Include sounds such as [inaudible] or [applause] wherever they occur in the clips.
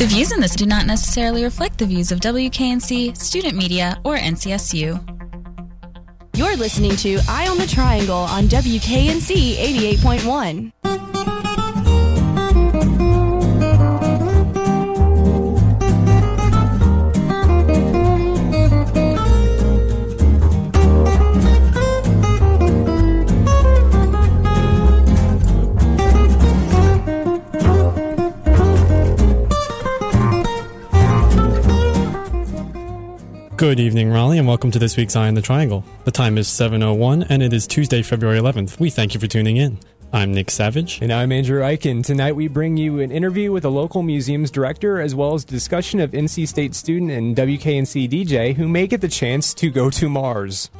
The views in this do not necessarily reflect the views of WKNC, student media, or NCSU. You're listening to Eye on the Triangle on WKNC 88.1. Good evening, Raleigh, and welcome to this week's Eye on the Triangle. The time is 7.01, and it is Tuesday, February 11th. We thank you for tuning in. I'm Nick Savage. And I'm Andrew Eichen. Tonight we bring you an interview with a local museum's director as well as a discussion of NC State student and WKNC DJ who may get the chance to go to Mars.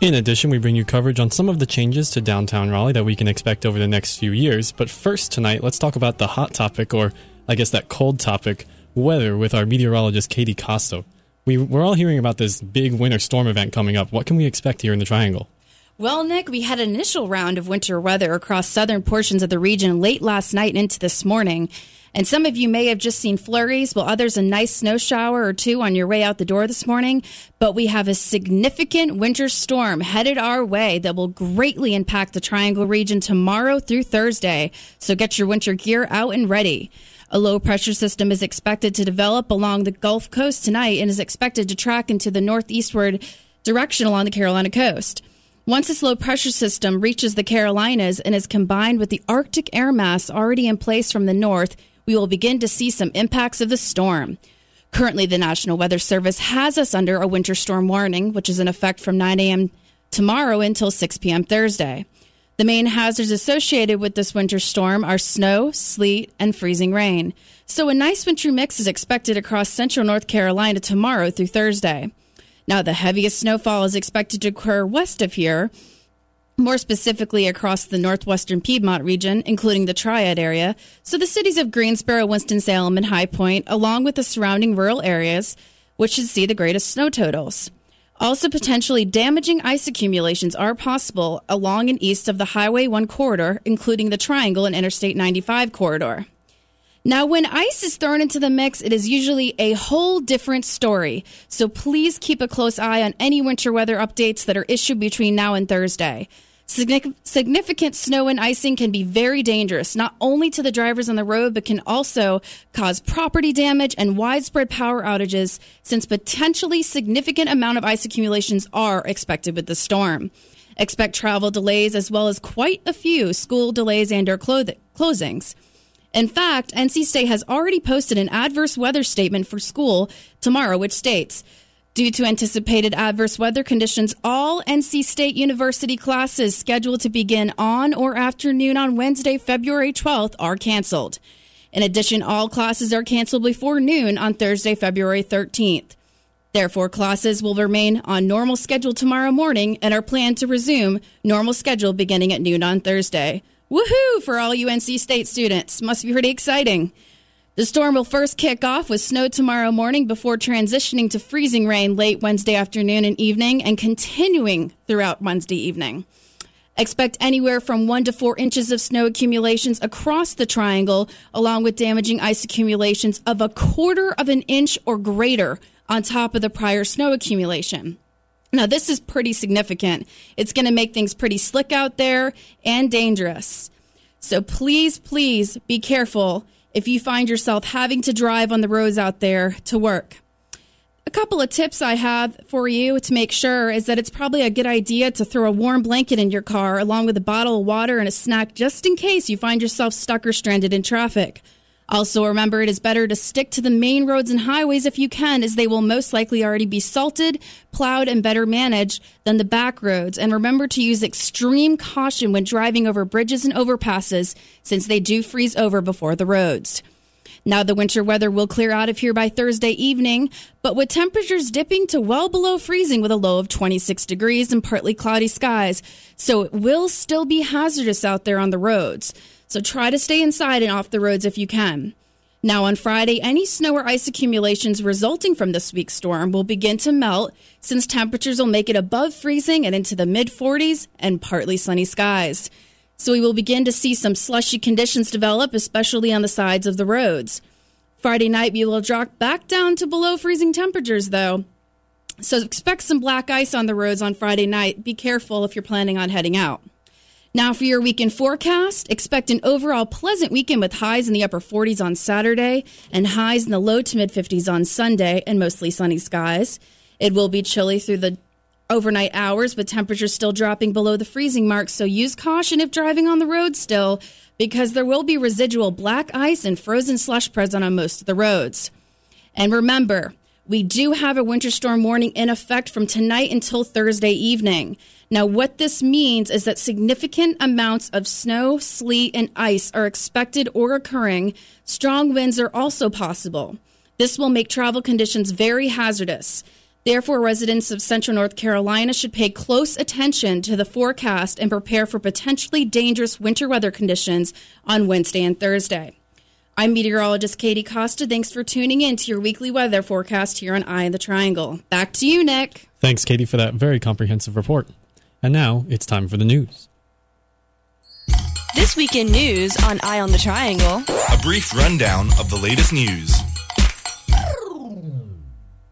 In addition, we bring you coverage on some of the changes to downtown Raleigh that we can expect over the next few years. But first, tonight, let's talk about the hot topic, or I guess that cold topic, weather, with our meteorologist Katie Costa we, we're all hearing about this big winter storm event coming up. What can we expect here in the Triangle? Well, Nick, we had an initial round of winter weather across southern portions of the region late last night and into this morning. And some of you may have just seen flurries, while others a nice snow shower or two on your way out the door this morning. But we have a significant winter storm headed our way that will greatly impact the Triangle region tomorrow through Thursday. So get your winter gear out and ready. A low pressure system is expected to develop along the Gulf Coast tonight and is expected to track into the northeastward direction along the Carolina coast. Once this low pressure system reaches the Carolinas and is combined with the Arctic air mass already in place from the north, we will begin to see some impacts of the storm. Currently, the National Weather Service has us under a winter storm warning, which is in effect from 9 a.m. tomorrow until 6 p.m. Thursday. The main hazards associated with this winter storm are snow, sleet, and freezing rain. So a nice wintry mix is expected across central North Carolina tomorrow through Thursday. Now, the heaviest snowfall is expected to occur west of here, more specifically across the northwestern Piedmont region, including the Triad area. So the cities of Greensboro, Winston-Salem, and High Point, along with the surrounding rural areas, which should see the greatest snow totals. Also, potentially damaging ice accumulations are possible along and east of the Highway 1 corridor, including the Triangle and Interstate 95 corridor. Now, when ice is thrown into the mix, it is usually a whole different story. So please keep a close eye on any winter weather updates that are issued between now and Thursday. Significant snow and icing can be very dangerous, not only to the drivers on the road, but can also cause property damage and widespread power outages since potentially significant amount of ice accumulations are expected with the storm. Expect travel delays as well as quite a few school delays and or closings. In fact, NC State has already posted an adverse weather statement for school tomorrow, which states Due to anticipated adverse weather conditions, all NC State University classes scheduled to begin on or afternoon on Wednesday, February 12th are canceled. In addition, all classes are canceled before noon on Thursday, February 13th. Therefore, classes will remain on normal schedule tomorrow morning and are planned to resume normal schedule beginning at noon on Thursday. Woohoo for all UNC State students. Must be pretty exciting. The storm will first kick off with snow tomorrow morning before transitioning to freezing rain late Wednesday afternoon and evening and continuing throughout Wednesday evening. Expect anywhere from one to four inches of snow accumulations across the triangle, along with damaging ice accumulations of a quarter of an inch or greater on top of the prior snow accumulation. Now, this is pretty significant. It's going to make things pretty slick out there and dangerous. So please, please be careful if you find yourself having to drive on the roads out there to work. A couple of tips I have for you to make sure is that it's probably a good idea to throw a warm blanket in your car along with a bottle of water and a snack just in case you find yourself stuck or stranded in traffic. Also, remember it is better to stick to the main roads and highways if you can, as they will most likely already be salted, plowed, and better managed than the back roads. And remember to use extreme caution when driving over bridges and overpasses, since they do freeze over before the roads. Now, the winter weather will clear out of here by Thursday evening, but with temperatures dipping to well below freezing with a low of 26 degrees and partly cloudy skies. So it will still be hazardous out there on the roads. So try to stay inside and off the roads if you can. Now, on Friday, any snow or ice accumulations resulting from this week's storm will begin to melt since temperatures will make it above freezing and into the mid 40s and partly sunny skies. So we will begin to see some slushy conditions develop, especially on the sides of the roads. Friday night, we will drop back down to below freezing temperatures, though. So expect some black ice on the roads on Friday night. Be careful if you're planning on heading out. Now, for your weekend forecast, expect an overall pleasant weekend with highs in the upper 40s on Saturday and highs in the low to mid 50s on Sunday and mostly sunny skies. It will be chilly through the overnight hours, but temperatures still dropping below the freezing mark, so use caution if driving on the road still, because there will be residual black ice and frozen slush present on most of the roads. And remember, we do have a winter storm warning in effect from tonight until Thursday evening. Now, what this means is that significant amounts of snow, sleet, and ice are expected or occurring. Strong winds are also possible. This will make travel conditions very hazardous. Therefore, residents of central North Carolina should pay close attention to the forecast and prepare for potentially dangerous winter weather conditions on Wednesday and Thursday. I'm meteorologist Katie Costa. Thanks for tuning in to your weekly weather forecast here on Eye in the Triangle. Back to you, Nick. Thanks, Katie, for that very comprehensive report. And now it's time for the news. This week in news on Eye on the Triangle. A brief rundown of the latest news.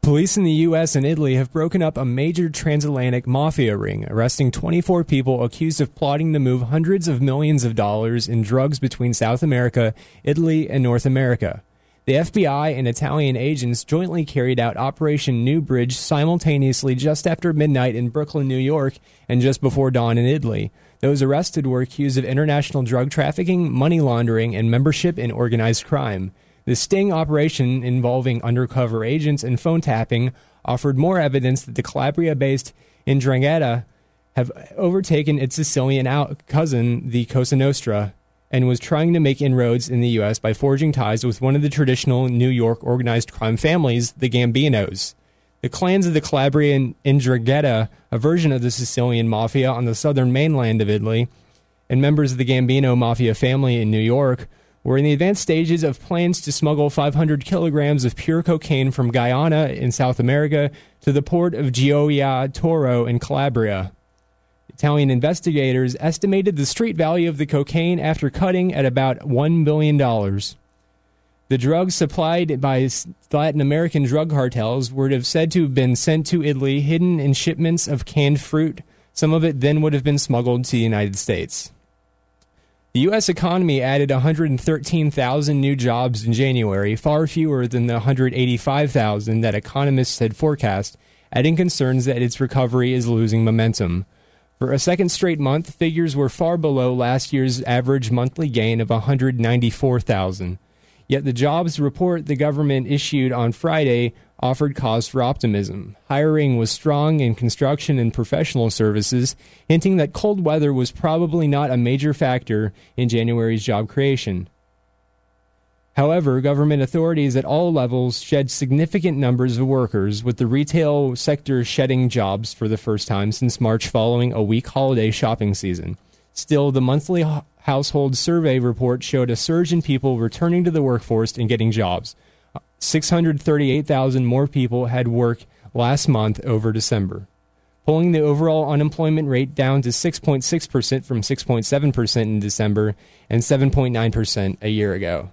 Police in the U.S. and Italy have broken up a major transatlantic mafia ring, arresting 24 people accused of plotting to move hundreds of millions of dollars in drugs between South America, Italy, and North America. The FBI and Italian agents jointly carried out Operation New Bridge simultaneously just after midnight in Brooklyn, New York, and just before dawn in Italy. Those arrested were accused of international drug trafficking, money laundering, and membership in organized crime. The sting operation involving undercover agents and phone tapping offered more evidence that the Calabria based Ndrangheta have overtaken its Sicilian out- cousin, the Cosa Nostra, and was trying to make inroads in the U.S. by forging ties with one of the traditional New York organized crime families, the Gambinos. The clans of the Calabrian Ndrangheta, a version of the Sicilian mafia on the southern mainland of Italy, and members of the Gambino mafia family in New York, were in the advanced stages of plans to smuggle 500 kilograms of pure cocaine from Guyana in South America to the port of Gioia Tauro in Calabria. Italian investigators estimated the street value of the cocaine after cutting at about $1 billion. The drugs supplied by Latin American drug cartels were have said to have been sent to Italy hidden in shipments of canned fruit. Some of it then would have been smuggled to the United States. The U.S. economy added 113,000 new jobs in January, far fewer than the 185,000 that economists had forecast, adding concerns that its recovery is losing momentum. For a second straight month, figures were far below last year's average monthly gain of 194,000. Yet the jobs report the government issued on Friday offered cause for optimism. Hiring was strong in construction and professional services, hinting that cold weather was probably not a major factor in January's job creation. However, government authorities at all levels shed significant numbers of workers, with the retail sector shedding jobs for the first time since March following a weak holiday shopping season. Still, the monthly household survey report showed a surge in people returning to the workforce and getting jobs. 638,000 more people had work last month over December, pulling the overall unemployment rate down to 6.6% from 6.7% in December and 7.9% a year ago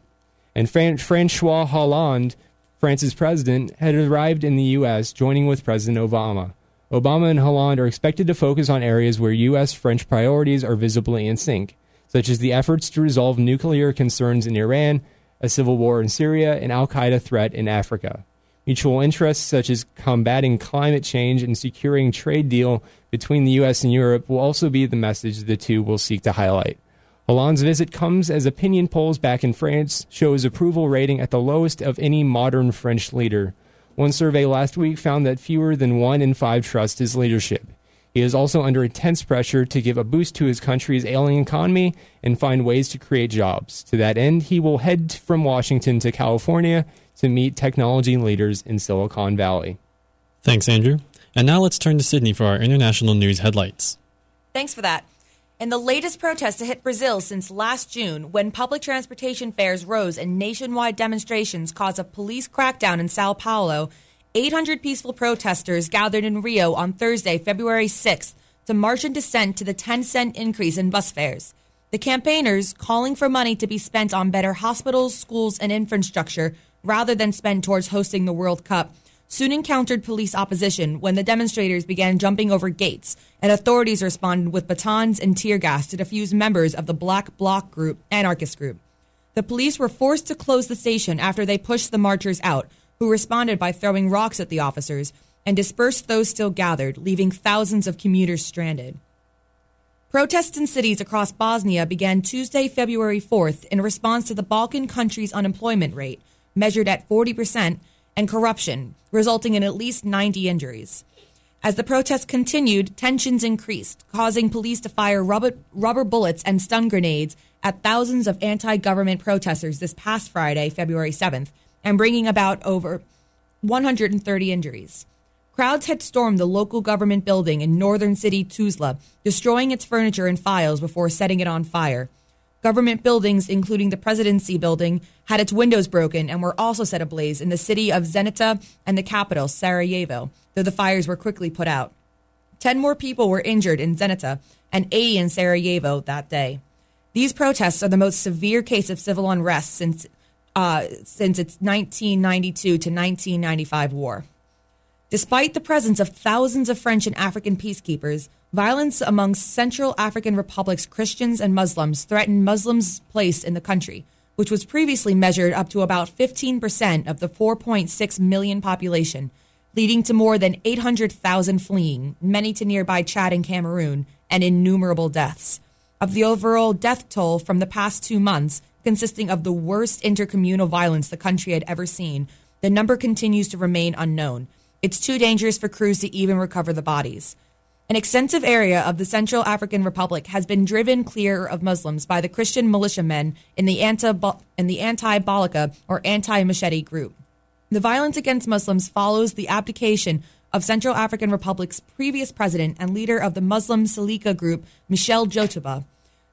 and Fran- Francois Hollande, France's president, had arrived in the U.S., joining with President Obama. Obama and Hollande are expected to focus on areas where U.S. French priorities are visibly in sync, such as the efforts to resolve nuclear concerns in Iran, a civil war in Syria, and Al Qaeda threat in Africa. Mutual interests such as combating climate change and securing trade deal between the U.S. and Europe will also be the message the two will seek to highlight. Hollande's visit comes as opinion polls back in France show his approval rating at the lowest of any modern French leader. One survey last week found that fewer than one in five trust his leadership. He is also under intense pressure to give a boost to his country's ailing economy and find ways to create jobs. To that end, he will head from Washington to California to meet technology leaders in Silicon Valley. Thanks, Andrew. And now let's turn to Sydney for our international news headlights. Thanks for that. In the latest protest to hit Brazil since last June, when public transportation fares rose and nationwide demonstrations caused a police crackdown in Sao Paulo, 800 peaceful protesters gathered in Rio on Thursday, February 6th, to march in dissent to the 10 cent increase in bus fares. The campaigners, calling for money to be spent on better hospitals, schools, and infrastructure, rather than spent towards hosting the World Cup, soon encountered police opposition when the demonstrators began jumping over gates, and authorities responded with batons and tear gas to defuse members of the Black Bloc group, anarchist group. The police were forced to close the station after they pushed the marchers out, who responded by throwing rocks at the officers and dispersed those still gathered, leaving thousands of commuters stranded. Protests in cities across Bosnia began Tuesday, February 4th, in response to the Balkan country's unemployment rate, measured at 40%, and corruption, resulting in at least 90 injuries. As the protests continued, tensions increased, causing police to fire rubber, rubber bullets and stun grenades at thousands of anti government protesters this past Friday, February 7th, and bringing about over 130 injuries. Crowds had stormed the local government building in northern city Tuzla, destroying its furniture and files before setting it on fire. Government buildings, including the presidency building, had its windows broken and were also set ablaze in the city of Zenica and the capital, Sarajevo, though the fires were quickly put out. Ten more people were injured in Zenica and 80 in Sarajevo that day. These protests are the most severe case of civil unrest since, uh, since its 1992 to 1995 war. Despite the presence of thousands of French and African peacekeepers, violence among Central African Republic's Christians and Muslims threatened Muslims' place in the country, which was previously measured up to about 15% of the 4.6 million population, leading to more than 800,000 fleeing, many to nearby Chad and Cameroon, and innumerable deaths. Of the overall death toll from the past two months, consisting of the worst intercommunal violence the country had ever seen, the number continues to remain unknown. It's too dangerous for crews to even recover the bodies. An extensive area of the Central African Republic has been driven clear of Muslims by the Christian militiamen in the anti-Balaka or anti-machete group. The violence against Muslims follows the abdication of Central African Republic's previous president and leader of the Muslim Seleka group, Michel Djotodia.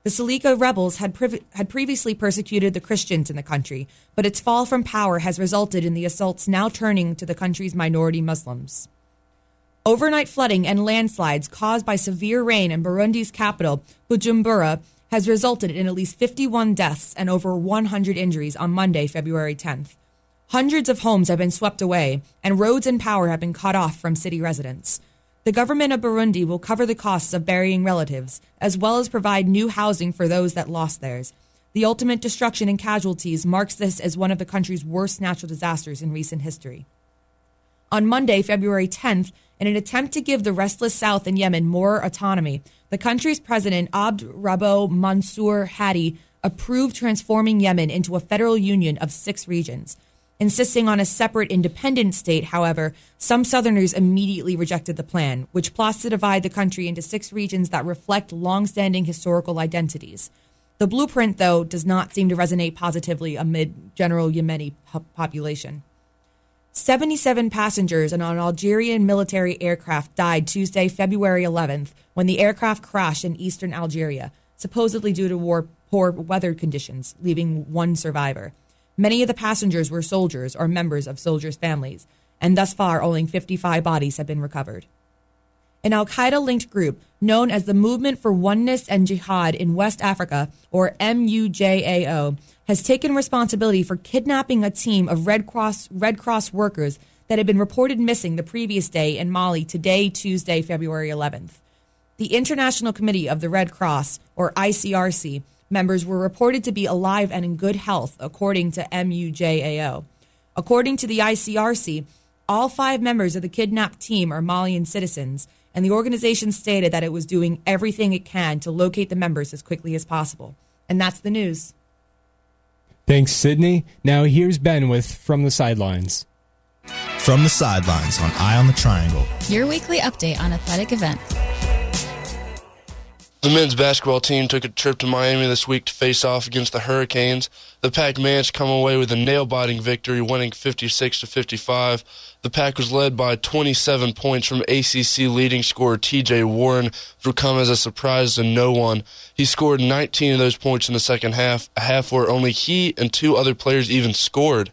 The Seleka rebels had, had previously persecuted the Christians in the country, but its fall from power has resulted in the assaults now turning to the country's minority Muslims. Overnight flooding and landslides caused by severe rain in Burundi's capital, Bujumbura, has resulted in at least 51 deaths and over 100 injuries on Monday, February 10th. Hundreds of homes have been swept away, and roads and power have been cut off from city residents. The government of Burundi will cover the costs of burying relatives, as well as provide new housing for those that lost theirs. The ultimate destruction and casualties marks this as one of the country's worst natural disasters in recent history. On Monday, February 10th, in an attempt to give the restless South in Yemen more autonomy, the country's president, Abd Rabbo Mansour Hadi, approved transforming Yemen into a federal union of six regions. Insisting on a separate independent state, however, some Southerners immediately rejected the plan, which plots to divide the country into six regions that reflect long-standing historical identities. The blueprint, though, does not seem to resonate positively amid general Yemeni population. 77 passengers on an Algerian military aircraft died Tuesday, February 11th, when the aircraft crashed in eastern Algeria, supposedly due to war, poor weather conditions, leaving one survivor. Many of the passengers were soldiers or members of soldiers' families, and thus far only 55 bodies have been recovered. An Al Qaeda linked group known as the Movement for Oneness and Jihad in West Africa, or MUJAO, has taken responsibility for kidnapping a team of Red Cross, Red Cross workers that had been reported missing the previous day in Mali, today, Tuesday, February 11th. The International Committee of the Red Cross, or ICRC, members were reported to be alive and in good health, according to MUJAO. According to the ICRC, all five members of the kidnapped team are Malian citizens, and the organization stated that it was doing everything it can to locate the members as quickly as possible. And that's the news. Thanks, Sydney. Now here's Ben with From the Sidelines. From the sidelines on Eye on the Triangle. Your weekly update on athletic events. The men's basketball team took a trip to Miami this week to face off against the Hurricanes. The Pack managed to come away with a nail-biting victory, winning 56 to 55. The Pack was led by 27 points from ACC leading scorer T.J. Warren, who come as a surprise to no one. He scored 19 of those points in the second half, a half where only he and two other players even scored.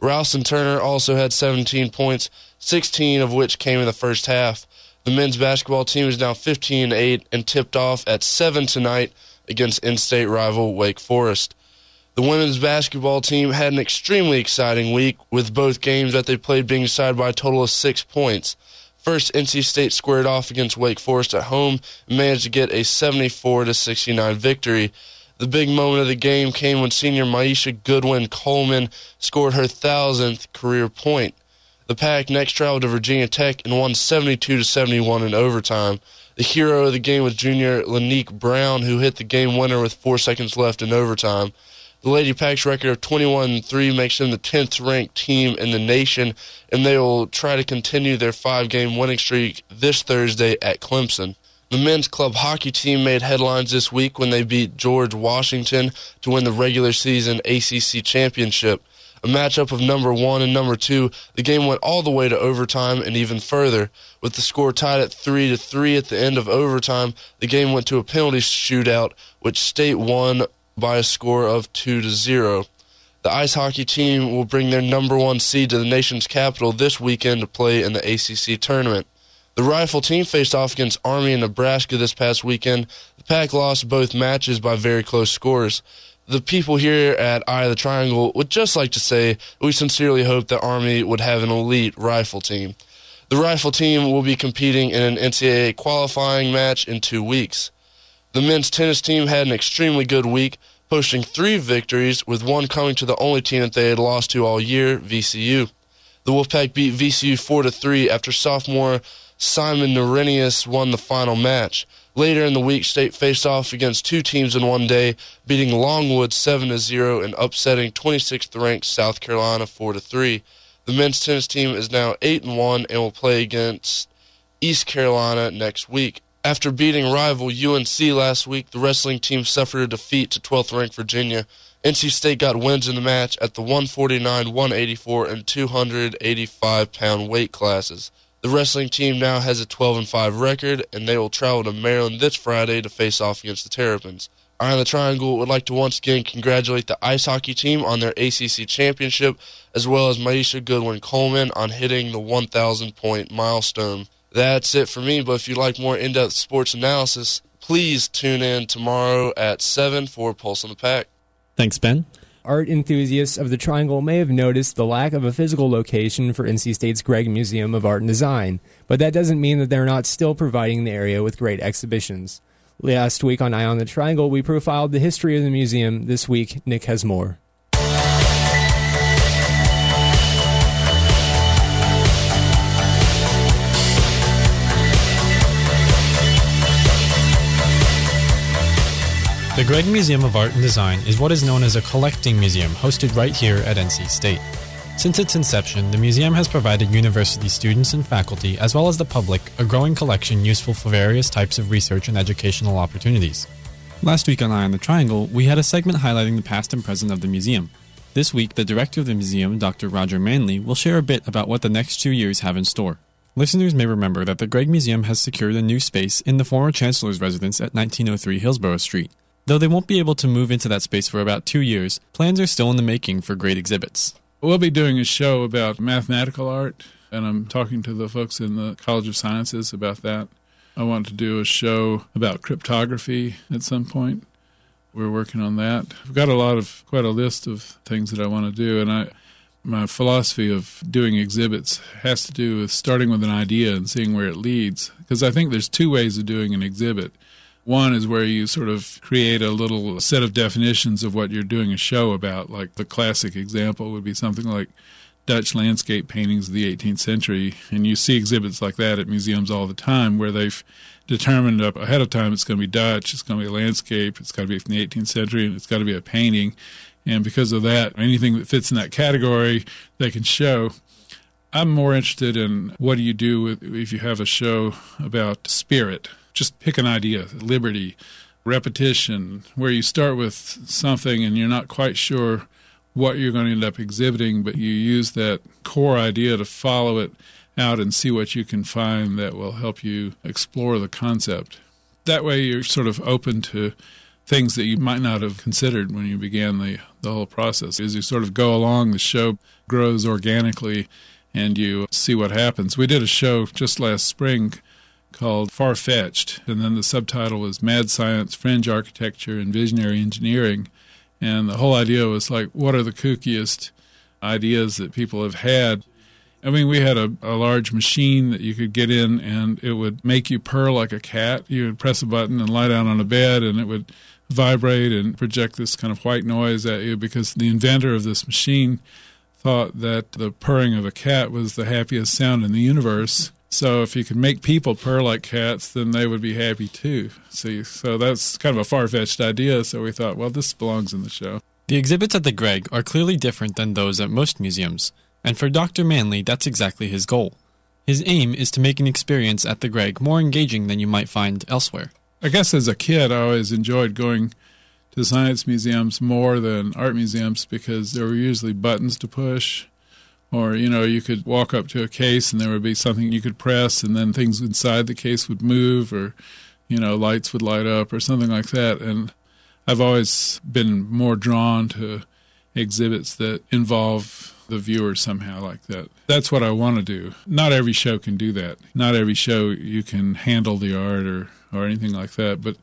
Ralston Turner also had 17 points, 16 of which came in the first half. The men's basketball team is now 15 8 and tipped off at 7 tonight against in state rival Wake Forest. The women's basketball team had an extremely exciting week, with both games that they played being decided by a total of six points. First, NC State squared off against Wake Forest at home and managed to get a 74 69 victory. The big moment of the game came when senior Myisha Goodwin Coleman scored her thousandth career point. The Pack next traveled to Virginia Tech and won 72 to 71 in overtime. The hero of the game was junior Len'Nique Brown, who hit the game winner with four seconds left in overtime. The Lady Pack's record of 21 3 makes them the 10th ranked team in the nation, and they will try to continue their five game winning streak this Thursday at Clemson. The men's club hockey team made headlines this week when they beat George Washington to win the regular season ACC championship a matchup of number one and number two. The game went all the way to overtime and even further. With the score tied at three to three at the end of overtime, the game went to a penalty shootout, which State won by a score of two to zero. The ice hockey team will bring their number one seed to the nation's capital this weekend to play in the ACC tournament. The rifle team faced off against Army in Nebraska this past weekend. The Pack lost both matches by very close scores the people here at Eye of the Triangle would just like to say we sincerely hope that Army would have an elite rifle team. The rifle team will be competing in an NCAA qualifying match in two weeks. The men's tennis team had an extremely good week, posting three victories, with one coming to the only team that they had lost to all year, VCU. The Wolfpack beat VCU 4 to 3 after sophomore Simon Norenius won the final match. Later in the week, State faced off against two teams in one day, beating Longwood 7 0 and upsetting 26th ranked South Carolina 4 3. The men's tennis team is now 8 and 1 and will play against East Carolina next week. After beating rival UNC last week, the wrestling team suffered a defeat to 12th ranked Virginia. NC State got wins in the match at the 149, 184, and 285 pound weight classes. The wrestling team now has a 12 and 5 record, and they will travel to Maryland this Friday to face off against the Terrapins. Eye on the Triangle would like to once again congratulate the ice hockey team on their ACC championship, as well as Myisha Goodwin Coleman on hitting the 1,000 point milestone. That's it for me, but if you'd like more in depth sports analysis, please tune in tomorrow at 7 for Pulse on the Pack. Thanks, Ben art enthusiasts of the Triangle may have noticed the lack of a physical location for NC State's Gregg Museum of Art and Design, but that doesn't mean that they're not still providing the area with great exhibitions. Last week on Eye on the Triangle, we profiled the history of the museum. This week, Nick has more. Gregg Museum of Art and Design is what is known as a collecting museum hosted right here at NC State. Since its inception, the museum has provided university students and faculty, as well as the public, a growing collection useful for various types of research and educational opportunities. Last week on Eye on the Triangle, we had a segment highlighting the past and present of the museum. This week, the director of the museum, Dr. Roger Manley, will share a bit about what the next two years have in store. Listeners may remember that the Gregg Museum has secured a new space in the former Chancellor's residence at 1903 Hillsborough Street. Though they won't be able to move into that space for about two years, plans are still in the making for great exhibits. We'll be doing a show about mathematical art, and I'm talking to the folks in the College of Sciences about that. I want to do a show about cryptography at some point. We're working on that. I've got a lot of quite a list of things that I want to do, and I my philosophy of doing exhibits has to do with starting with an idea and seeing where it leads. Because I think there's two ways of doing an exhibit. One is where you sort of create a little set of definitions of what you're doing a show about. Like the classic example would be something like Dutch landscape paintings of the 18th century. And you see exhibits like that at museums all the time where they've determined up ahead of time it's going to be Dutch, it's going to be a landscape, it's got to be from the 18th century, and it's got to be a painting. And because of that, anything that fits in that category, they can show. I'm more interested in what do you do with, if you have a show about spirit just pick an idea liberty, repetition, where you start with something and you're not quite sure what you're going to end up exhibiting, but you use that core idea to follow it out and see what you can find that will help you explore the concept. That way, you're sort of open to things that you might not have considered when you began the, the whole process. As you sort of go along, the show grows organically and you see what happens. We did a show just last spring called Far Fetched, and then the subtitle was Mad Science, Fringe Architecture, and Visionary Engineering. And the whole idea was like, what are the kookiest ideas that people have had? I mean, we had a, a large machine that you could get in and it would make you purr like a cat. You would press a button and lie down on a bed and it would vibrate and project this kind of white noise at you because the inventor of this machine thought that the purring of a cat was the happiest sound in the universe. So if you could make people purr like cats, then they would be happy too. See, so that's kind of a far fetched idea. So we thought, well, this belongs in the show. The exhibits at the Gregg are clearly different than those at most museums, and for Dr. Manley, that's exactly his goal. His aim is to make an experience at the Gregg more engaging than you might find elsewhere. I guess as a kid, I always enjoyed going to science museums more than art museums because there were usually buttons to push. Or, you know, you could walk up to a case and there would be something you could press and then things inside the case would move or, you know, lights would light up or something like that. And I've always been more drawn to exhibits that involve the viewer somehow like that. That's what I want to do. Not every show can do that. Not every show you can handle the art or, or anything like that. But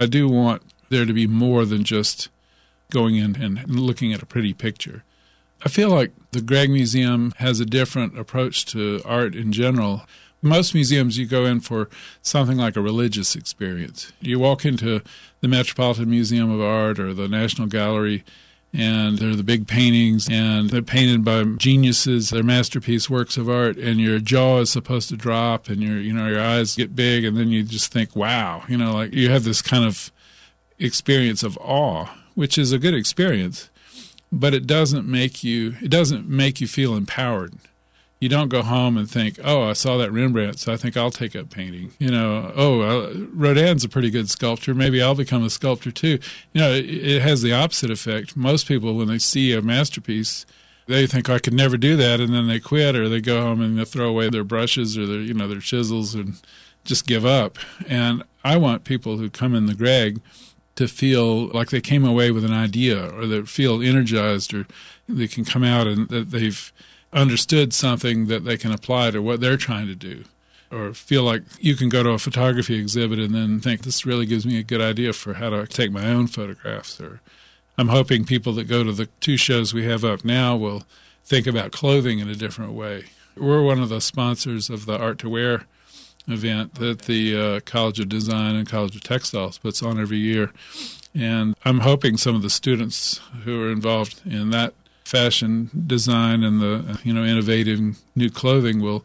I do want there to be more than just going in and looking at a pretty picture. I feel like the Gregg Museum has a different approach to art in general. Most museums, you go in for something like a religious experience. You walk into the Metropolitan Museum of Art or the National Gallery, and they're the big paintings, and they're painted by geniuses. They're masterpiece works of art, and your jaw is supposed to drop, and your you know your eyes get big, and then you just think, wow, you know, like you have this kind of experience of awe, which is a good experience, but it doesn't make you it doesn't make you feel empowered. You don't go home and think, "Oh, I saw that Rembrandt, so I think I'll take up painting." You know, "Oh, uh, Rodin's a pretty good sculptor. Maybe I'll become a sculptor too." You know, it, it has the opposite effect. Most people, when they see a masterpiece, they think I could never do that, and then they quit, or they go home and they throw away their brushes or their you know their chisels and just give up. And I want people who come in the Gregg to feel like they came away with an idea or they feel energized or they can come out and that they've understood something that they can apply to what they're trying to do. Or feel like you can go to a photography exhibit and then think this really gives me a good idea for how to take my own photographs. Or i'm hoping people that go to the two shows we have up now will think about clothing in a different way. We're one of the sponsors of the art to wear event that the uh, College of Design and College of Textiles puts on every year. And I'm hoping some of the students who are involved in that fashion design and the you know innovative new clothing will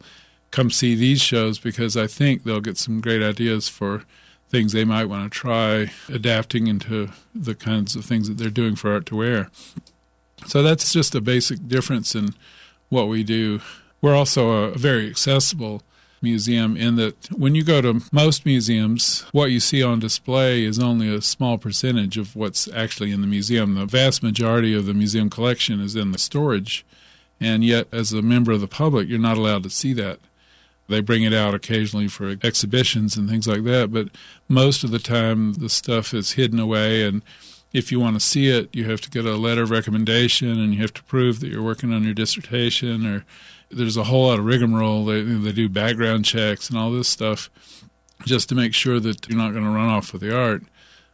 come see these shows because I think they'll get some great ideas for things they might want to try adapting into the kinds of things that they're doing for art to wear. So that's just a basic difference in what we do. We're also a very accessible museum in that when you go to most museums, what you see on display is only a small percentage of what's actually in the museum. The vast majority of the museum collection is in the storage, and yet, as a member of the public, you're not allowed to see that. They bring it out occasionally for exhibitions and things like that, but most of the time the stuff is hidden away and if you want to see it, you have to get a letter of recommendation and you have to prove that you're working on your dissertation or there's a whole lot of rigmarole. They, they do background checks and all this stuff just to make sure that you're not going to run off with the art.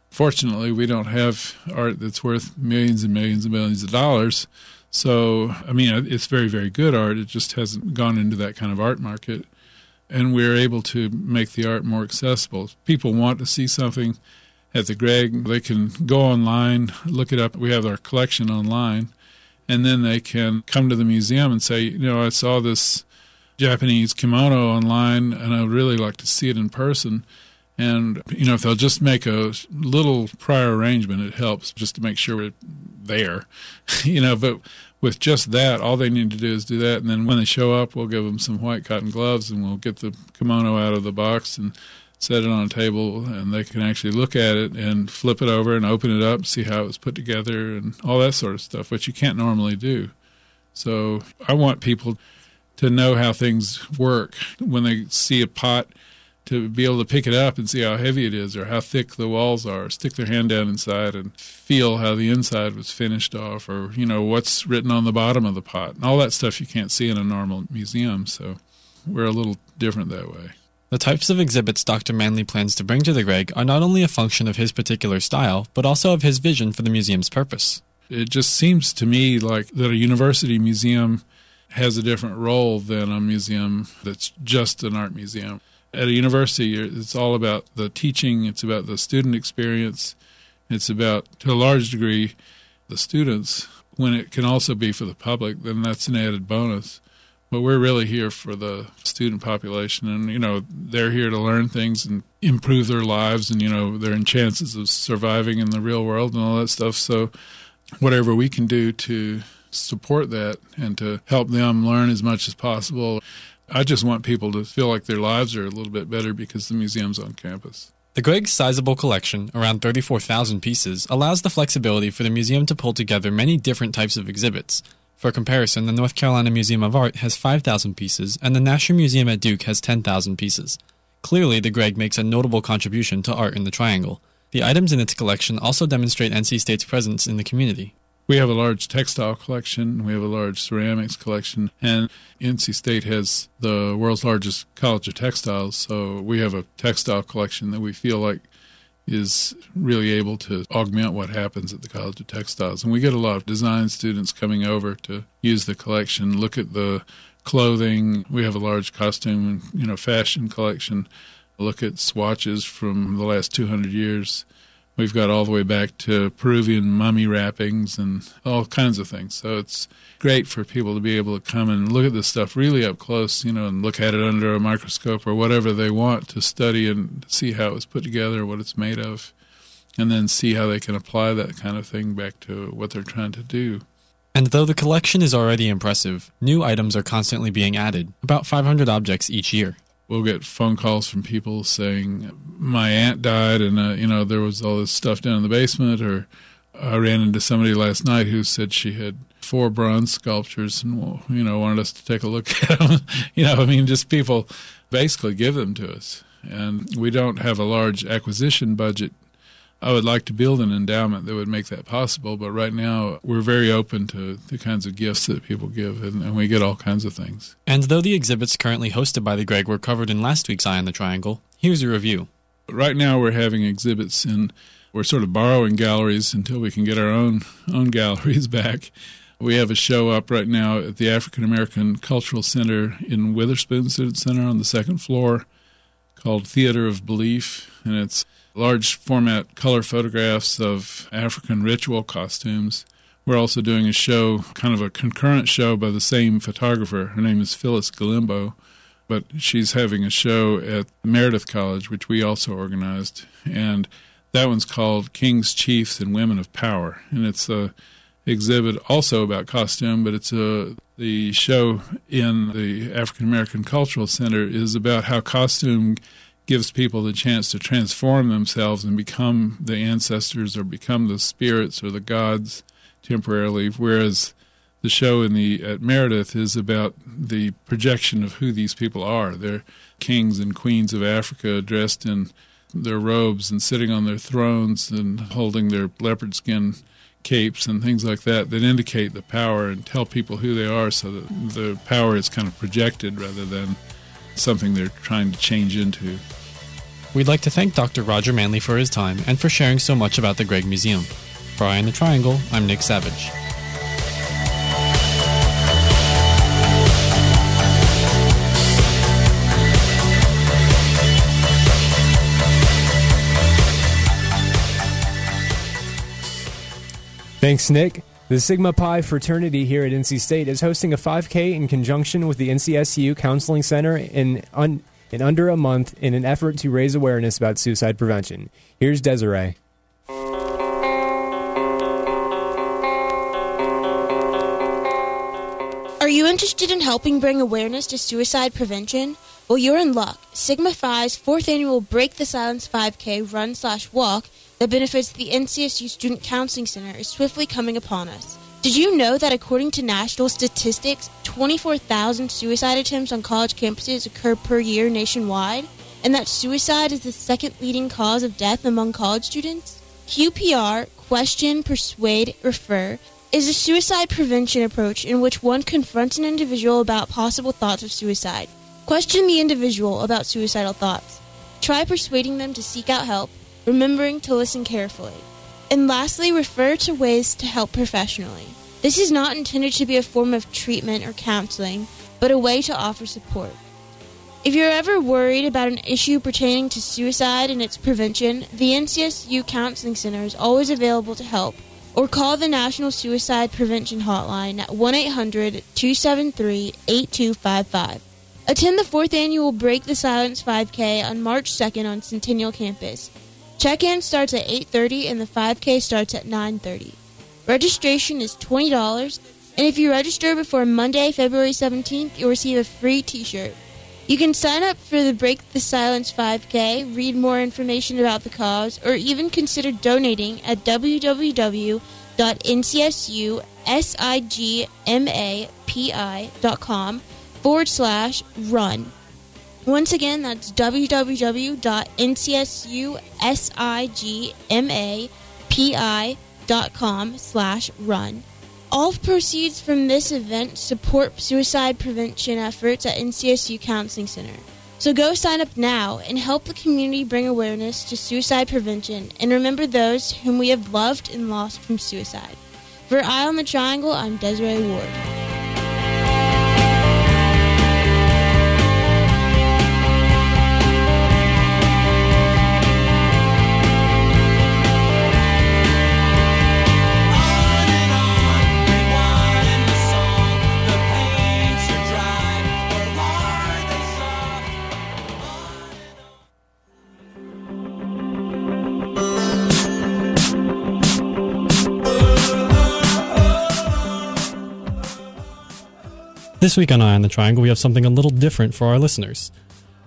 Fortunately, we don't have art that's worth millions and millions and millions of dollars. So, I mean, it's very, very good art. It just hasn't gone into that kind of art market. And we're able to make the art more accessible. If people want to see something at the Gregg, they can go online, look it up. We have our collection online and then they can come to the museum and say, you know, I saw this Japanese kimono online, and I would really like to see it in person. And you know, if they'll just make a little prior arrangement, it helps just to make sure we're there. [laughs] you know, but with just that, all they need to do is do that, and then when they show up, we'll give them some white cotton gloves, and we'll get the kimono out of the box and set it on a table and they can actually look at it and flip it over and open it up, see how it was put together and all that sort of stuff, which you can't normally do. So I want people to know how things work. When they see a pot to be able to pick it up and see how heavy it is or how thick the walls are. Stick their hand down inside and feel how the inside was finished off or you know what's written on the bottom of the pot. And all that stuff you can't see in a normal museum so we're a little different that way The types of exhibits Dr. Manley plans to bring to the Gregg are not only a function of his particular style, but also of his vision for the museum's purpose. It just seems to me like that a university museum has a different role than a museum that's just an art museum. At a university, it's all about the teaching, it's about the student experience, it's about, to a large degree, the students. When it can also be for the public, then that's an added bonus. But we're really here for the student population, and you know they're here to learn things and improve their lives, and you know their chances of surviving in the real world and all that stuff. So, whatever we can do to support that and to help them learn as much as possible. I just want people to feel like their lives are a little bit better because the museum's on campus. The Gregg's sizable collection, around 34,000 pieces, allows the flexibility for the museum to pull together many different types of exhibits. For comparison, the North Carolina Museum of Art has 5,000 pieces, and the Nasher Museum at Duke has 10,000 pieces. Clearly, the Gregg makes a notable contribution to art in the Triangle. The items in its collection also demonstrate NC State's presence in the community. We have a large textile collection, we have a large ceramics collection, and NC State has the world's largest college of textiles. So we have a textile collection that we feel like is really able to augment what happens at the College of Textiles. And we get a lot of design students coming over to use the collection, look at the clothing. We have a large costume, you know, fashion collection. Look at swatches from the last 200 years We've got all the way back to Peruvian mummy wrappings and all kinds of things. So it's great for people to be able to come and look at this stuff really up close, you know, and look at it under a microscope or whatever they want to study and see how it was put together, what it's made of, and then see how they can apply that kind of thing back to what they're trying to do. And though the collection is already impressive, new items are constantly being added, about 500 objects each year we'll get phone calls from people saying my aunt died and uh, you know there was all this stuff down in the basement or I ran into somebody last night who said she had four bronze sculptures and you know wanted us to take a look at them [laughs] you know I mean just people basically give them to us. And we don't have a large acquisition budget I would like to build an endowment that would make that possible, but right now we're very open to the kinds of gifts that people give, and, and, we get all kinds of things. And though the exhibits currently hosted by the Greg were covered in last week's Eye on the Triangle, here's a review. Right now we're having exhibits in, we're sort of borrowing galleries until we can get our own own [laughs] galleries back. We have a show up right now at the African American Cultural Center in Witherspoon Student Center on the second floor called Theater of Belief, and it's large format color photographs of African ritual costumes. We're also doing a show, kind of a concurrent show by the same photographer. Her name is Phyllis Galembo, but she's having a show at Meredith College, which we also organized. And that one's called Kings, Chiefs, and Women of Power. And it's a exhibit also about costume, but it's a the show in the African American Cultural Center is about how costume gives people the chance to transform themselves and become the ancestors or become the spirits or the gods temporarily, whereas the show in the at Meredith is about the projection of who these people are. They're kings and queens of Africa dressed in their robes and sitting on their thrones and holding their leopard skin capes and things like that that indicate the power and tell people who they are so that the power is kind of projected rather than something they're trying to change into. We'd like to thank Dr. Roger Manley for his time and for sharing so much about the Gregg Museum. For Eye the Triangle, I'm Nick Savage. Thanks, Nick. The Sigma Pi fraternity here at NC State is hosting a 5K in conjunction with the NCSU Counseling Center in in under a month in an effort to raise awareness about suicide prevention. Here's Desiree. Are you interested in helping bring awareness to suicide prevention? Well, you're in luck. Sigma Phi's fourth annual Break the Silence 5K run slash walk that benefits the NCSU Student Counseling Center is swiftly coming upon us. Did you know that according to national statistics, 24,000 suicide attempts on college campuses occur per year nationwide? And that suicide is the second leading cause of death among college students? QPR, Question, Persuade, Refer, is a suicide prevention approach in which one confronts an individual about possible thoughts of suicide. Question the individual about suicidal thoughts. Try persuading them to seek out help, remembering to listen carefully. And lastly, refer to ways to help professionally. This is not intended to be a form of treatment or counseling, but a way to offer support. If you're ever worried about an issue pertaining to suicide and its prevention, the NCSU Counseling Center is always available to help, or call the National Suicide Prevention Hotline at 1 800 273 8255. Attend the fourth annual Break the Silence 5K on March 2nd on Centennial Campus. Check-in starts at 8:30 and the 5K starts at 9:30. Registration is $20, and if you register before Monday, February 17th, you'll receive a free t-shirt. You can sign up for the Break the Silence 5K, read more information about the cause, or even consider donating at www.ncsusigmapi.com forward slash run. Once again, that's www.ncsusigmapi.com slash run. All proceeds from this event support suicide prevention efforts at NCSU Counseling Center. So go sign up now and help the community bring awareness to suicide prevention and remember those whom we have loved and lost from suicide. For Eye on the Triangle, I'm Desiree Ward. This week on Eye on the Triangle, we have something a little different for our listeners.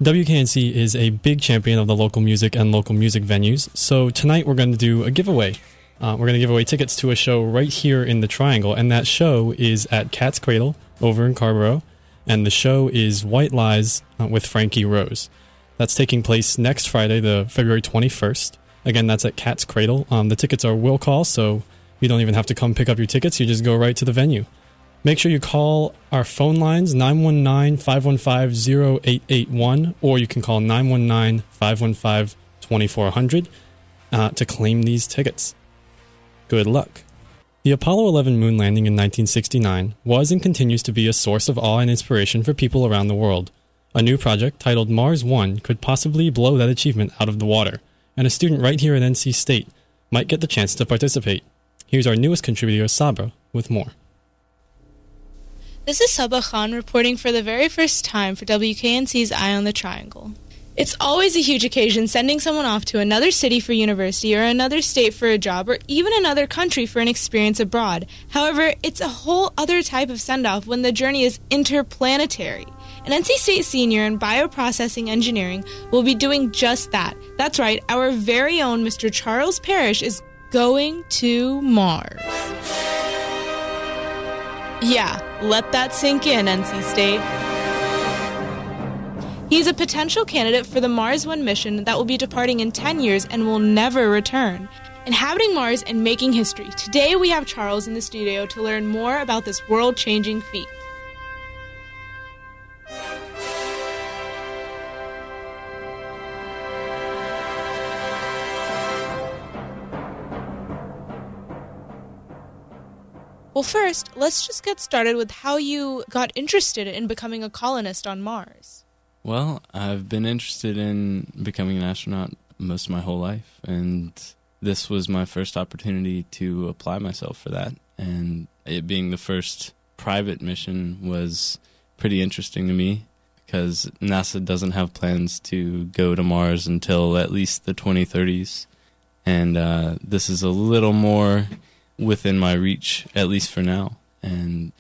WKNC is a big champion of the local music and local music venues, so tonight we're going to do a giveaway. Uh, we're going to give away tickets to a show right here in the Triangle, and that show is at Cat's Cradle over in Carrboro, and the show is White Lies uh, with Frankie Rose. That's taking place next Friday, the February 21st. Again, that's at Cat's Cradle. Um, the tickets are will call, so you don't even have to come pick up your tickets. You just go right to the venue. Make sure you call our phone lines 919 515 0881 or you can call 919 515 2400 uh, to claim these tickets. Good luck. The Apollo 11 moon landing in 1969 was and continues to be a source of awe and inspiration for people around the world. A new project titled Mars One could possibly blow that achievement out of the water, and a student right here at NC State might get the chance to participate. Here's our newest contributor, Sabra, with more. This is Saba Khan reporting for the very first time for WKNC's Eye on the Triangle. It's always a huge occasion sending someone off to another city for university or another state for a job or even another country for an experience abroad. However, it's a whole other type of send off when the journey is interplanetary. An NC State senior in bioprocessing engineering will be doing just that. That's right, our very own Mr. Charles Parrish is going to Mars. Yeah, let that sink in, NC State. He's a potential candidate for the Mars One mission that will be departing in 10 years and will never return. Inhabiting Mars and making history. Today we have Charles in the studio to learn more about this world changing feat. Well, first, let's just get started with how you got interested in becoming a colonist on Mars. Well, I've been interested in becoming an astronaut most of my whole life, and this was my first opportunity to apply myself for that. And it being the first private mission was pretty interesting to me because NASA doesn't have plans to go to Mars until at least the 2030s. And uh, this is a little more within my reach, at least for now. And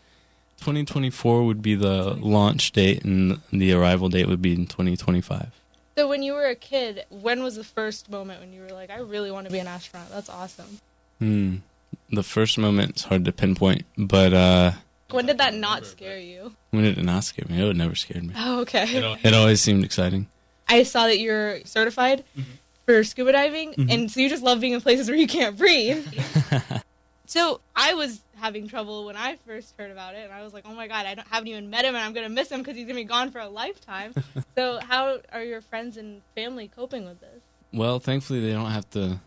2024 would be the launch date, and the arrival date would be in 2025. So, when you were a kid, when was the first moment when you were like, I really want to be an astronaut? That's awesome. Hmm. The first moment is hard to pinpoint, but uh, when did that not scare you? When did it not scare me? It would never scared me. Oh, okay. It always seemed exciting. I saw that you're certified mm-hmm. for scuba diving, mm-hmm. and so you just love being in places where you can't breathe. [laughs] So I was having trouble when I first heard about it, and I was like, "Oh my god, I don't, haven't even met him, and I'm gonna miss him because he's gonna be gone for a lifetime." [laughs] so, how are your friends and family coping with this? Well, thankfully they don't have to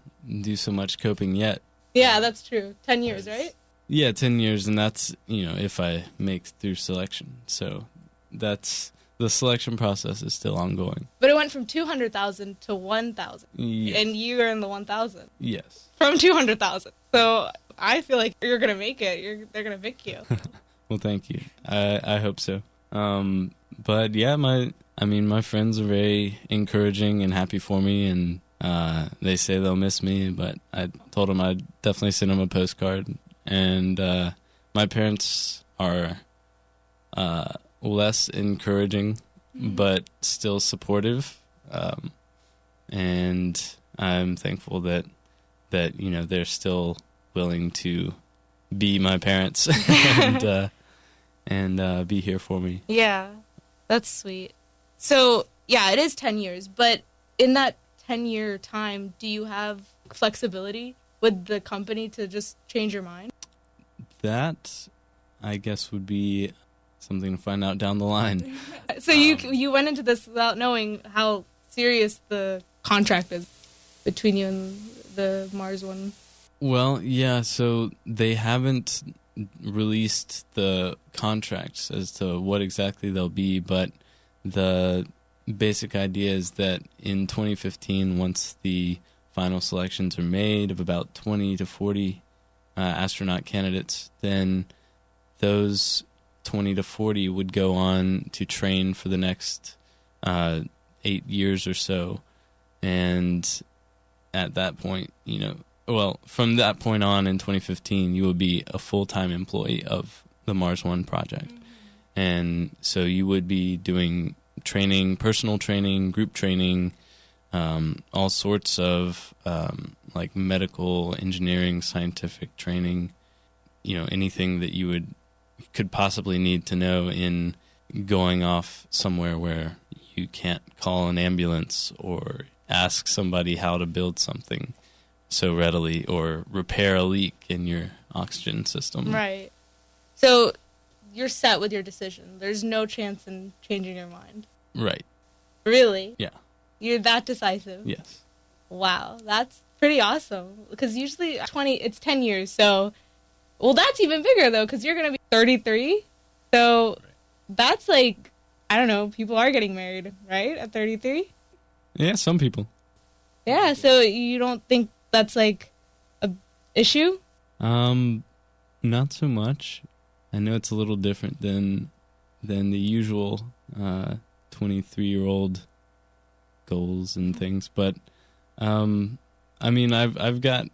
do so much coping yet. Yeah, that's true. Ten years, right? Yeah, ten years, and that's you know if I make through selection. So that's the selection process is still ongoing. But it went from two hundred thousand to one thousand, Yes. and you are in the one thousand Yes. from two hundred thousand. So I feel like you're gonna make it. You're, they're gonna pick you. [laughs] Well, thank you. I I hope so. Um, but yeah, my I mean, my friends are very encouraging and happy for me, and uh, they say they'll miss me. But I told them I'd definitely send them a postcard, and uh, my parents are uh, less encouraging, but still supportive. Um, and I'm thankful that that you know they're still willing to be my parents [laughs] and uh, and uh, be here for me. Yeah, that's sweet. So, yeah, it is 10 years, but in that 10 year time, do you have flexibility with the company to just change your mind? That I guess would be something to find out down the line. [laughs] So you you went into this without knowing how serious the contract is between you and the Mars one. Well, yeah, so they haven't released the contracts as to what exactly they'll be, but the basic idea is that in 2015, once the final selections are made of about 20 to 40 uh, astronaut candidates, then those 20 to 40 would go on to train for the next uh, eight years or so. And at that point, you know, well, from that point on in 2015, you will be a full time employee of the Mars One project. And so you would be doing training, personal training, group training, um, all sorts of um, like medical, engineering, scientific training, you know, anything that you would could possibly need to know in going off somewhere where you can't call an ambulance or ask somebody how to build something so readily or repair a leak in your oxygen system. Right. So you're set with your decision. There's no chance in changing your mind. Right. Really? Yeah. You're that decisive. Yes. Wow, that's pretty awesome. Because usually 20, it's 10 years. So, well, that's even bigger though, because you're going to be 33. So that's like, I don't know, people are getting married, right? At 33? Yeah, some people. Yeah. So you don't think that's like a issue? Um, not so much. I know it's a little different than than the usual uh, twenty three year old goals and things, but um, I mean, I've I've got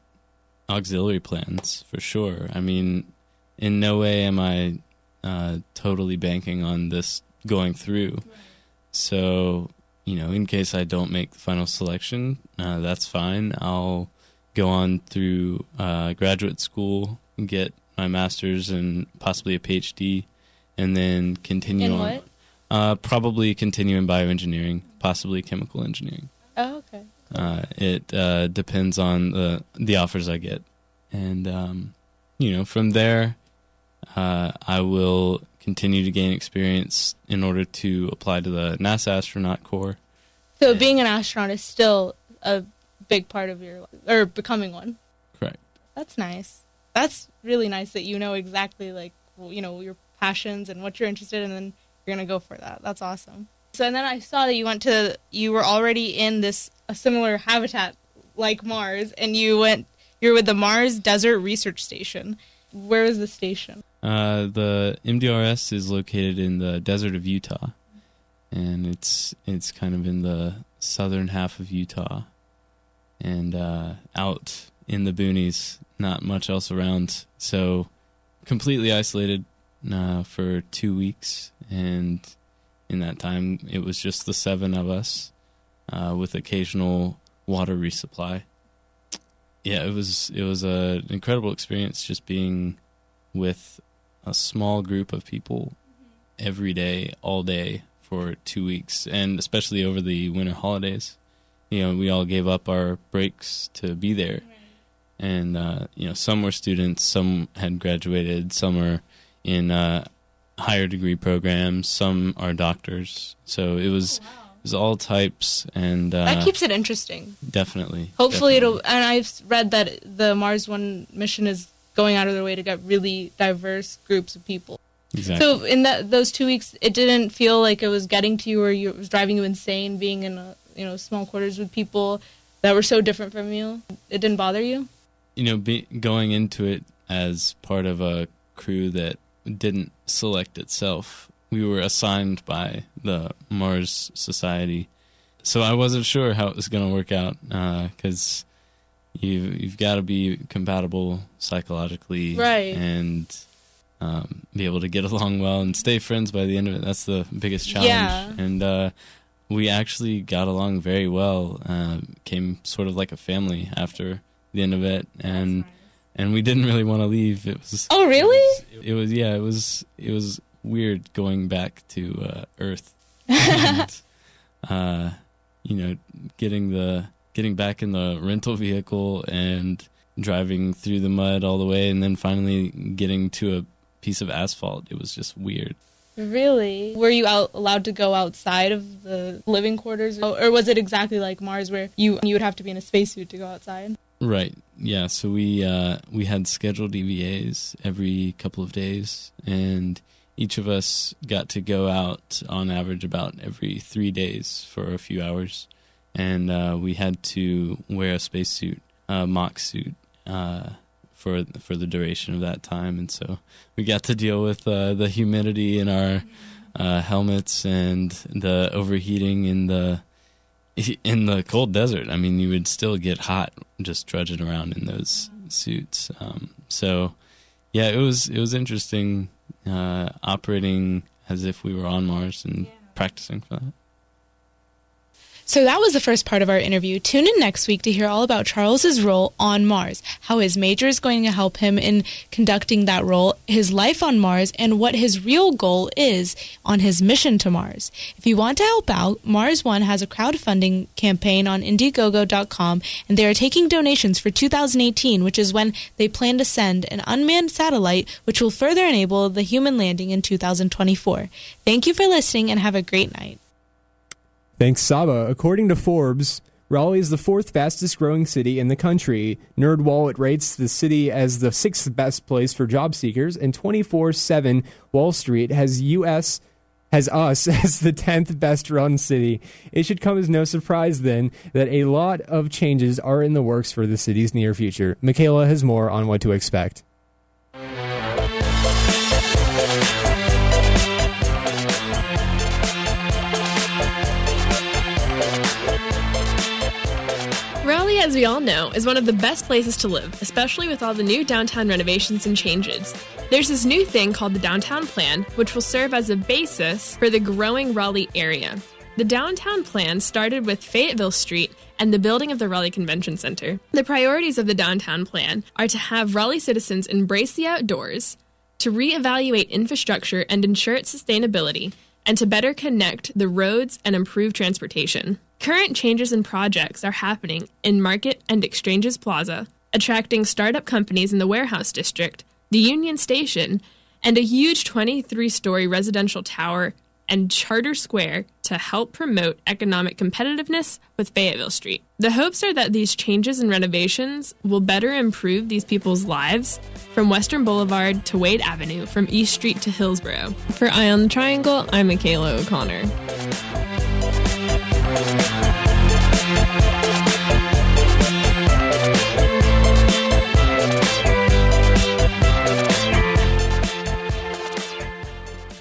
auxiliary plans for sure. I mean, in no way am I uh, totally banking on this going through. So, you know, in case I don't make the final selection, uh, that's fine. I'll go on through uh, graduate school, get my master's and possibly a PhD, and then continue In on. what? Uh, probably continue in bioengineering, possibly chemical engineering. Oh, okay. Uh, it uh, depends on the the offers I get, and um, you know from there, uh, I will continue to gain experience in order to apply to the NASA astronaut corps. So being an astronaut is still a big part of your life, or becoming one. Correct. That's nice. That's really nice that you know exactly like you know your passions and what you're interested in, and then you're gonna go for that. That's awesome. So and then I saw that you went to you were already in this a similar habitat like Mars, and you went you're with the Mars Desert Research Station. Where is the station? Uh, the MDRS is located in the desert of Utah, and it's it's kind of in the southern half of Utah, and uh, out in the boonies, not much else around. So completely isolated uh, for two weeks, and in that time, it was just the seven of us, uh, with occasional water resupply. Yeah, it was it was a incredible experience just being with a small group of people every day, all day for two weeks, and especially over the winter holidays. You know, we all gave up our breaks to be there, and uh, you know some were students, some had graduated, some are in uh, higher degree programs, some are doctors. So it was it was all types, and uh, that keeps it interesting. definitely. Hopefully, definitely. it'll. And I've read that the Mars One mission is going out of their way to get really diverse groups of people. Exactly. So in that those two weeks, it didn't feel like it was getting to you, or you, it was driving you insane being in a, you know small quarters with people that were so different from you. It didn't bother you. you know, be, going into it as part of a crew that didn't select itself, we were assigned by the Mars Society, so I wasn't sure how it was going to work out because you you've got to be compatible psychologically, Right. and um, be able to get along well and stay friends by the end of it. That's the biggest challenge, Yeah. and. Uh, we actually got along very well. Uh, came sort of like a family after the end of it, and and we didn't really want to leave. It was Oh, really? it was yeah, it was it was weird going back to uh, Earth, and, [laughs] uh, you know, getting the getting back in the rental vehicle and driving through the mud all the way, and then finally getting to a piece of asphalt. It was just weird. Really? Were you out, allowed to go outside of the living quarters, or was it exactly like Mars, where you you would have to be in a spacesuit to go outside? Right. Yeah. So we uh, we had scheduled EVAs every couple of days, and each of us got to go out on average about every three days for a few hours, and uh, we had to wear a spacesuit, a mock suit, uh, for for the duration of that time, and so we got to deal with uh, the humidity in our uh, helmets and the overheating in the in the cold desert. I mean, you would still get hot just trudging around in those suits. Um, so, yeah, it was it was interesting uh, operating as if we were on Mars and practicing for that. So that was the first part of our interview. Tune in next week to hear all about Charles's role on Mars, how his major is going to help him in conducting that role, his life on Mars, and what his real goal is on his mission to Mars. If you want to help out, Mars One has a crowdfunding campaign on Indiegogo.com, and they are taking donations for 2018, which is when they plan to send an unmanned satellite, which will further enable the human landing in 2024. Thank you for listening, and have a great night. Thanks, Saba. According to Forbes, Raleigh is the fourth fastest growing city in the country. NerdWallet rates the city as the sixth best place for job seekers, and 24/7 Wall Street has US has us [laughs] as the 10th best run city. It should come as no surprise then that a lot of changes are in the works for the city's near future. Michaela has more on what to expect. As we all know, is one of the best places to live, especially with all the new downtown renovations and changes. There's this new thing called the Downtown Plan, which will serve as a basis for the growing Raleigh area. The Downtown Plan started with Fayetteville Street and the building of the Raleigh Convention Center. The priorities of the Downtown Plan are to have Raleigh citizens embrace the outdoors, to reevaluate infrastructure and ensure its sustainability, and to better connect the roads and improve transportation. Current changes and projects are happening in Market and Exchanges Plaza, attracting startup companies in the warehouse district, the Union Station, and a huge 23 story residential tower and Charter Square to help promote economic competitiveness with Fayetteville Street. The hopes are that these changes and renovations will better improve these people's lives from Western Boulevard to Wade Avenue, from East Street to Hillsborough. For Eye on the Triangle, I'm Michaela O'Connor.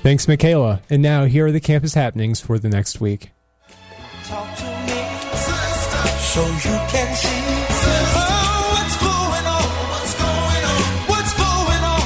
Thanks, Michaela. And now here are the campus happenings for the next week. so you can see what's going on, what's going on, what's going on,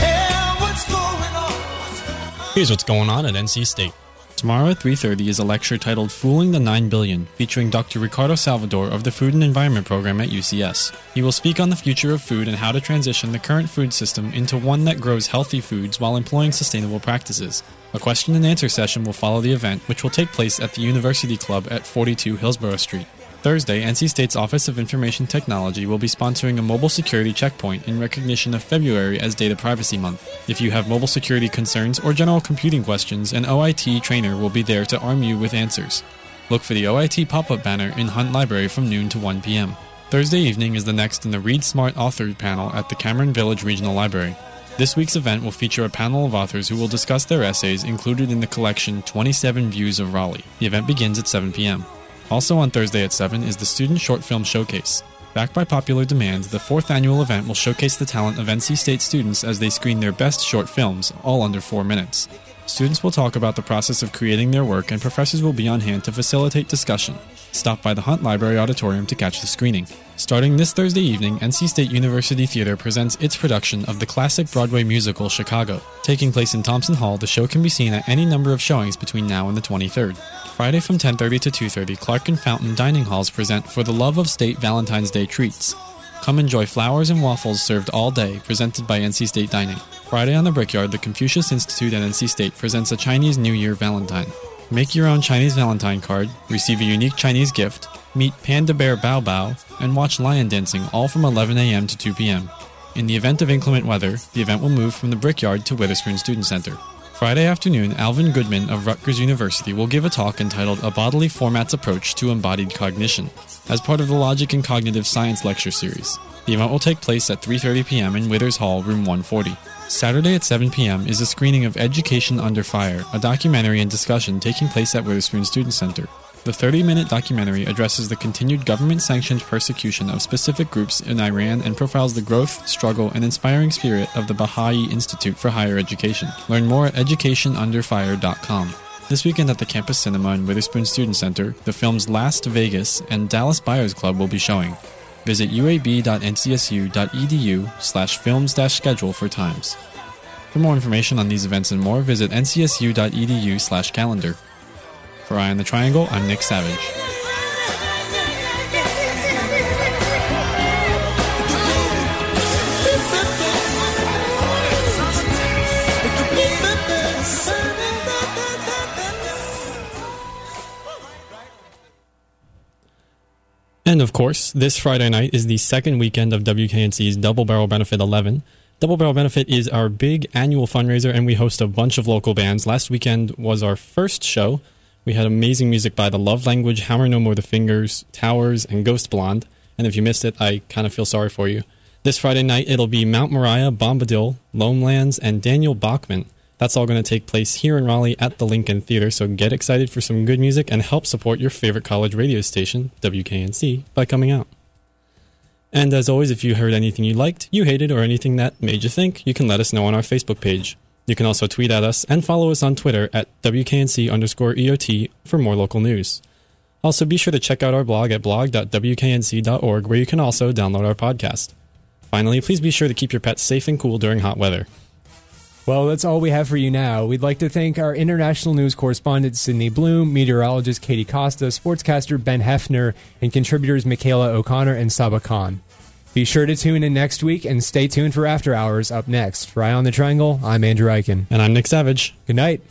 yeah, what's going on. Here's what's going on at NC State. Tomorrow at 3:30 is a lecture titled Fooling the 9 Billion, featuring Dr. Ricardo Salvador of the Food and Environment program at UCS. He will speak on the future of food and how to transition the current food system into one that grows healthy foods while employing sustainable practices. A question and answer session will follow the event, which will take place at the University Club at 42 Hillsborough Street. Thursday, NC State's Office of Information Technology will be sponsoring a mobile security checkpoint in recognition of February as Data Privacy Month. If you have mobile security concerns or general computing questions, an OIT trainer will be there to arm you with answers. Look for the OIT pop up banner in Hunt Library from noon to 1 p.m. Thursday evening is the next in the Read Smart Author panel at the Cameron Village Regional Library. This week's event will feature a panel of authors who will discuss their essays included in the collection 27 Views of Raleigh. The event begins at 7 p.m. Also on Thursday at 7 is the Student Short Film Showcase. Backed by popular demand, the fourth annual event will showcase the talent of NC State students as they screen their best short films, all under four minutes. Students will talk about the process of creating their work, and professors will be on hand to facilitate discussion. Stop by the Hunt Library Auditorium to catch the screening. Starting this Thursday evening, NC State University Theater presents its production of the classic Broadway musical Chicago. Taking place in Thompson Hall, the show can be seen at any number of showings between now and the 23rd. Friday from 10:30 to 2:30, Clark and Fountain Dining Halls present For the Love of State Valentine's Day Treats. Come enjoy flowers and waffles served all day, presented by NC State Dining. Friday on the Brickyard, the Confucius Institute at NC State presents a Chinese New Year Valentine. Make your own Chinese Valentine card, receive a unique Chinese gift, meet Panda Bear Bao Bao, and watch lion dancing all from 11 a.m. to 2 p.m. In the event of inclement weather, the event will move from the Brickyard to Witherspoon Student Center. Friday afternoon, Alvin Goldman of Rutgers University will give a talk entitled A Bodily Formats Approach to Embodied Cognition as part of the Logic and Cognitive Science lecture series. The event will take place at 3:30 p.m. in Withers Hall, room 140. Saturday at 7 p.m. is a screening of Education Under Fire, a documentary and discussion taking place at Witherspoon Student Center. The 30 minute documentary addresses the continued government sanctioned persecution of specific groups in Iran and profiles the growth, struggle, and inspiring spirit of the Baha'i Institute for Higher Education. Learn more at educationunderfire.com. This weekend at the Campus Cinema and Witherspoon Student Center, the films Last Vegas and Dallas Buyers Club will be showing. Visit uab.ncsu.edu slash films schedule for times. For more information on these events and more, visit ncsu.edu slash calendar. For Eye on the Triangle, I'm Nick Savage. And of course, this Friday night is the second weekend of WKNC's Double Barrel Benefit 11. Double Barrel Benefit is our big annual fundraiser, and we host a bunch of local bands. Last weekend was our first show. We had amazing music by The Love Language, Hammer No More The Fingers, Towers, and Ghost Blonde. And if you missed it, I kind of feel sorry for you. This Friday night, it'll be Mount Moriah, Bombadil, Lonelands, and Daniel Bachman. That's all going to take place here in Raleigh at the Lincoln Theater, so get excited for some good music and help support your favorite college radio station, WKNC, by coming out. And as always, if you heard anything you liked, you hated, or anything that made you think, you can let us know on our Facebook page. You can also tweet at us and follow us on Twitter at WKNC underscore EOT for more local news. Also, be sure to check out our blog at blog.wknc.org, where you can also download our podcast. Finally, please be sure to keep your pets safe and cool during hot weather. Well, that's all we have for you now. We'd like to thank our international news correspondent Sydney Bloom, meteorologist Katie Costa, sportscaster Ben Hefner, and contributors Michaela O'Connor and Saba Khan. Be sure to tune in next week and stay tuned for After Hours up next. For Eye on the Triangle, I'm Andrew Eichen. And I'm Nick Savage. Good night.